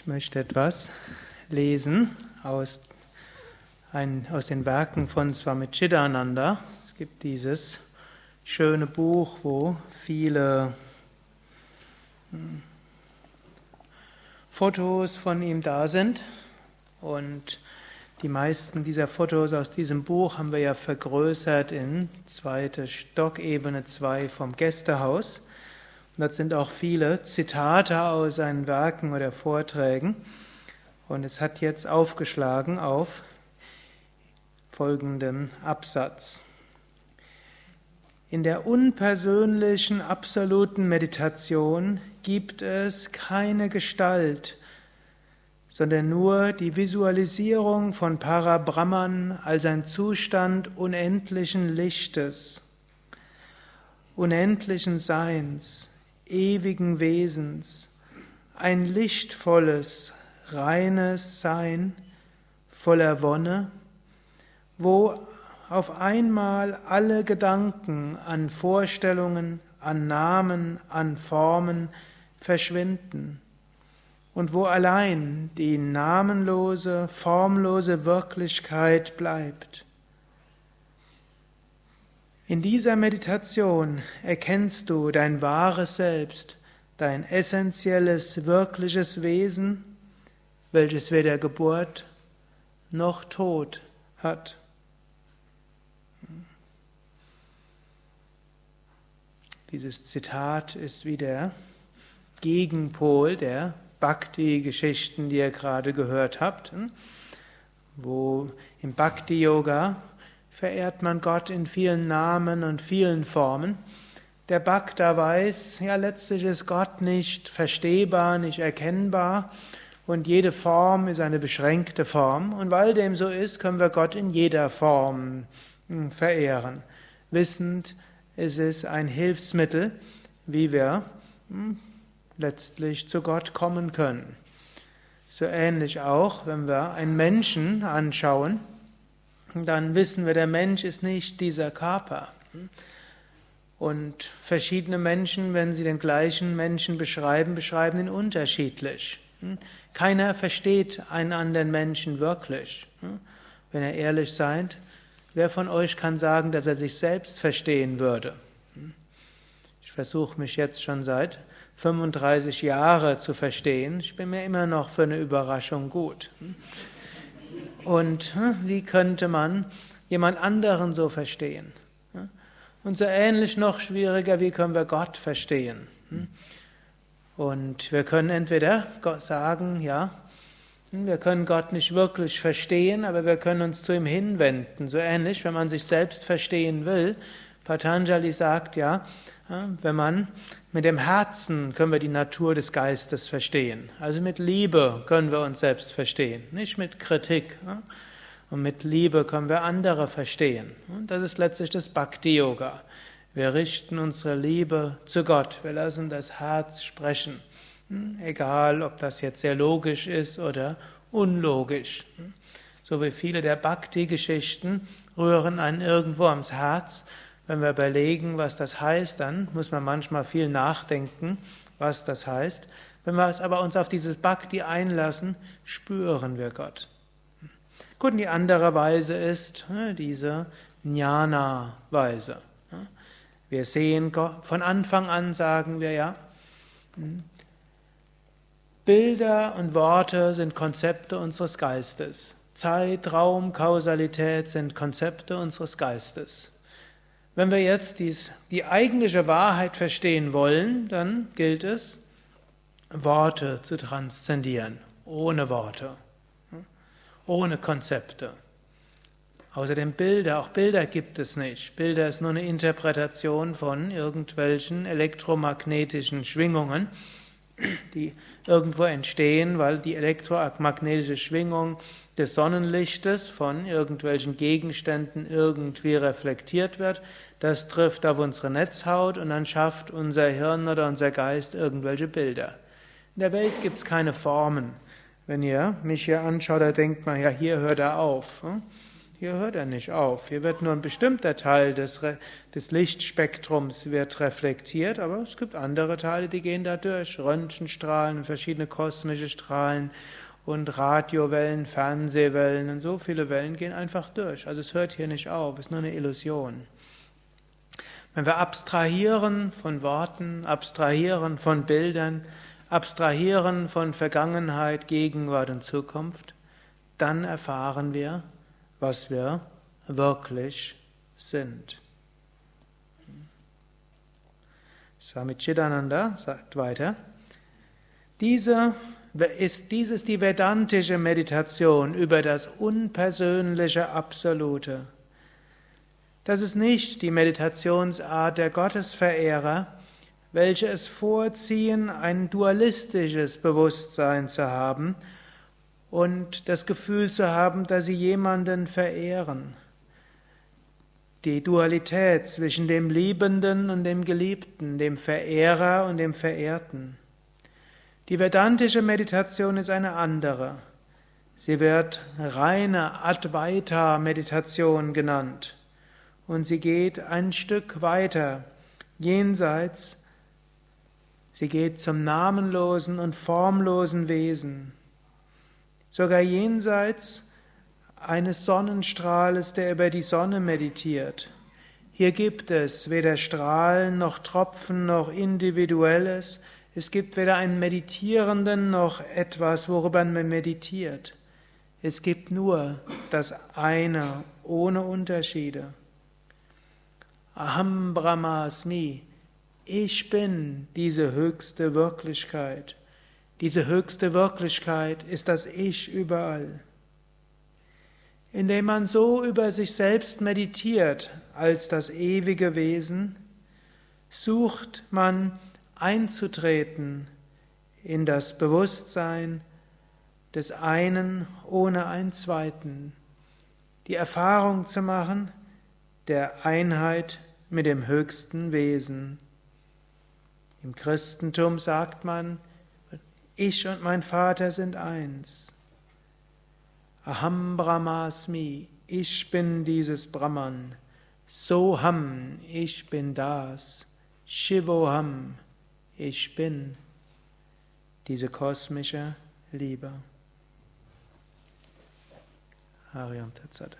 Ich möchte etwas lesen aus, ein, aus den Werken von Swami Chidananda. Es gibt dieses schöne Buch, wo viele hm, Fotos von ihm da sind. Und die meisten dieser Fotos aus diesem Buch haben wir ja vergrößert in zweite Stockebene 2 vom Gästehaus. Dort sind auch viele Zitate aus seinen Werken oder Vorträgen. Und es hat jetzt aufgeschlagen auf folgenden Absatz. In der unpersönlichen, absoluten Meditation gibt es keine Gestalt, sondern nur die Visualisierung von Parabrahman als ein Zustand unendlichen Lichtes, unendlichen Seins, ewigen Wesens, ein lichtvolles, reines Sein voller Wonne, wo auf einmal alle Gedanken an Vorstellungen, an Namen, an Formen verschwinden und wo allein die namenlose, formlose Wirklichkeit bleibt. In dieser Meditation erkennst du dein wahres Selbst, dein essentielles, wirkliches Wesen, welches weder Geburt noch Tod hat. Dieses Zitat ist wie der Gegenpol der Bhakti-Geschichten, die ihr gerade gehört habt, wo im Bhakti-Yoga verehrt man Gott in vielen Namen und vielen Formen. Der Bhakta weiß, ja, letztlich ist Gott nicht verstehbar, nicht erkennbar und jede Form ist eine beschränkte Form. Und weil dem so ist, können wir Gott in jeder Form hm, verehren. Wissend, es ist ein Hilfsmittel, wie wir hm, letztlich zu Gott kommen können. So ähnlich auch, wenn wir einen Menschen anschauen, dann wissen wir, der Mensch ist nicht dieser Körper. Und verschiedene Menschen, wenn sie den gleichen Menschen beschreiben, beschreiben ihn unterschiedlich. Keiner versteht einen anderen Menschen wirklich. Wenn er ehrlich seid, wer von euch kann sagen, dass er sich selbst verstehen würde? Ich versuche mich jetzt schon seit 35 Jahren zu verstehen. Ich bin mir immer noch für eine Überraschung gut. Und hm, wie könnte man jemand anderen so verstehen? Und so ähnlich noch schwieriger, wie können wir Gott verstehen? Hm? Und wir können entweder sagen, ja, hm, wir können Gott nicht wirklich verstehen, aber wir können uns zu ihm hinwenden. So ähnlich, wenn man sich selbst verstehen will. Patanjali sagt ja, wenn man mit dem Herzen können wir die Natur des Geistes verstehen. Also mit Liebe können wir uns selbst verstehen, nicht mit Kritik. Und mit Liebe können wir andere verstehen. Und das ist letztlich das Bhakti-Yoga. Wir richten unsere Liebe zu Gott. Wir lassen das Herz sprechen. Hm, egal, ob das jetzt sehr logisch ist oder unlogisch. Hm, so wie viele der Bhakti-Geschichten rühren einen irgendwo ans Herz wenn wir überlegen, was das heißt, dann muss man manchmal viel nachdenken, was das heißt. Wenn wir es aber uns auf dieses Bhakti einlassen, spüren wir Gott. Gut, und die andere Weise ist ne, diese Jnana-Weise. Wir sehen Gott, von Anfang an sagen wir ja, hm, Bilder und Worte sind Konzepte unseres Geistes. Zeit, Raum, Kausalität sind Konzepte unseres Geistes. Wenn wir jetzt dies, die eigentliche Wahrheit verstehen wollen, dann gilt es, Worte zu transzendieren, ohne Worte, ohne Konzepte. Außerdem Bilder, auch Bilder gibt es nicht. Bilder ist nur eine Interpretation von irgendwelchen elektromagnetischen Schwingungen die irgendwo entstehen, weil die elektromagnetische Schwingung des Sonnenlichtes von irgendwelchen Gegenständen irgendwie reflektiert wird. Das trifft auf unsere Netzhaut und dann schafft unser Hirn oder unser Geist irgendwelche Bilder. In der Welt gibt es keine Formen. Wenn ihr mich hier anschaut, da denkt man, ja, hier hört er auf. Hm? Hier hört er nicht auf. Hier wird nur ein bestimmter Teil des, des Lichtspektrums wird reflektiert, aber es gibt andere Teile, die gehen da durch. Röntgenstrahlen verschiedene kosmische Strahlen und Radiowellen, Fernsehwellen und so viele Wellen gehen einfach durch. Also es hört hier nicht auf, es ist nur eine Illusion. Wenn wir abstrahieren von Worten, abstrahieren von Bildern, abstrahieren von Vergangenheit, Gegenwart und Zukunft, dann erfahren wir, was wir wirklich sind. Swami Chidananda sagt weiter, diese ist, dies ist die vedantische Meditation über das unpersönliche Absolute. Das ist nicht die Meditationsart der Gottesverehrer, welche es vorziehen, ein dualistisches Bewusstsein zu haben und das Gefühl zu haben, dass sie jemanden verehren. Die Dualität zwischen dem Liebenden und dem Geliebten, dem Verehrer und dem Verehrten. Die vedantische Meditation ist eine andere. Sie wird reine Advaita-Meditation genannt. Und sie geht ein Stück weiter, jenseits. Sie geht zum namenlosen und formlosen Wesen. Sogar jenseits eines Sonnenstrahles, der über die Sonne meditiert. Hier gibt es weder Strahlen noch Tropfen noch Individuelles, es gibt weder einen Meditierenden noch etwas, worüber man meditiert. Es gibt nur das eine ohne Unterschiede. Aham Brahmasmi, ich bin diese höchste Wirklichkeit. Diese höchste Wirklichkeit ist das Ich überall. Indem man so über sich selbst meditiert als das ewige Wesen, sucht man einzutreten in das Bewusstsein des einen ohne einen zweiten, die Erfahrung zu machen der Einheit mit dem höchsten Wesen. Im Christentum sagt man, ich und mein Vater sind eins. Aham Brahmasmi, ich bin dieses Brahman. Soham, ich bin das. Shivoham, ich bin diese kosmische Liebe. Hariam Tatsat.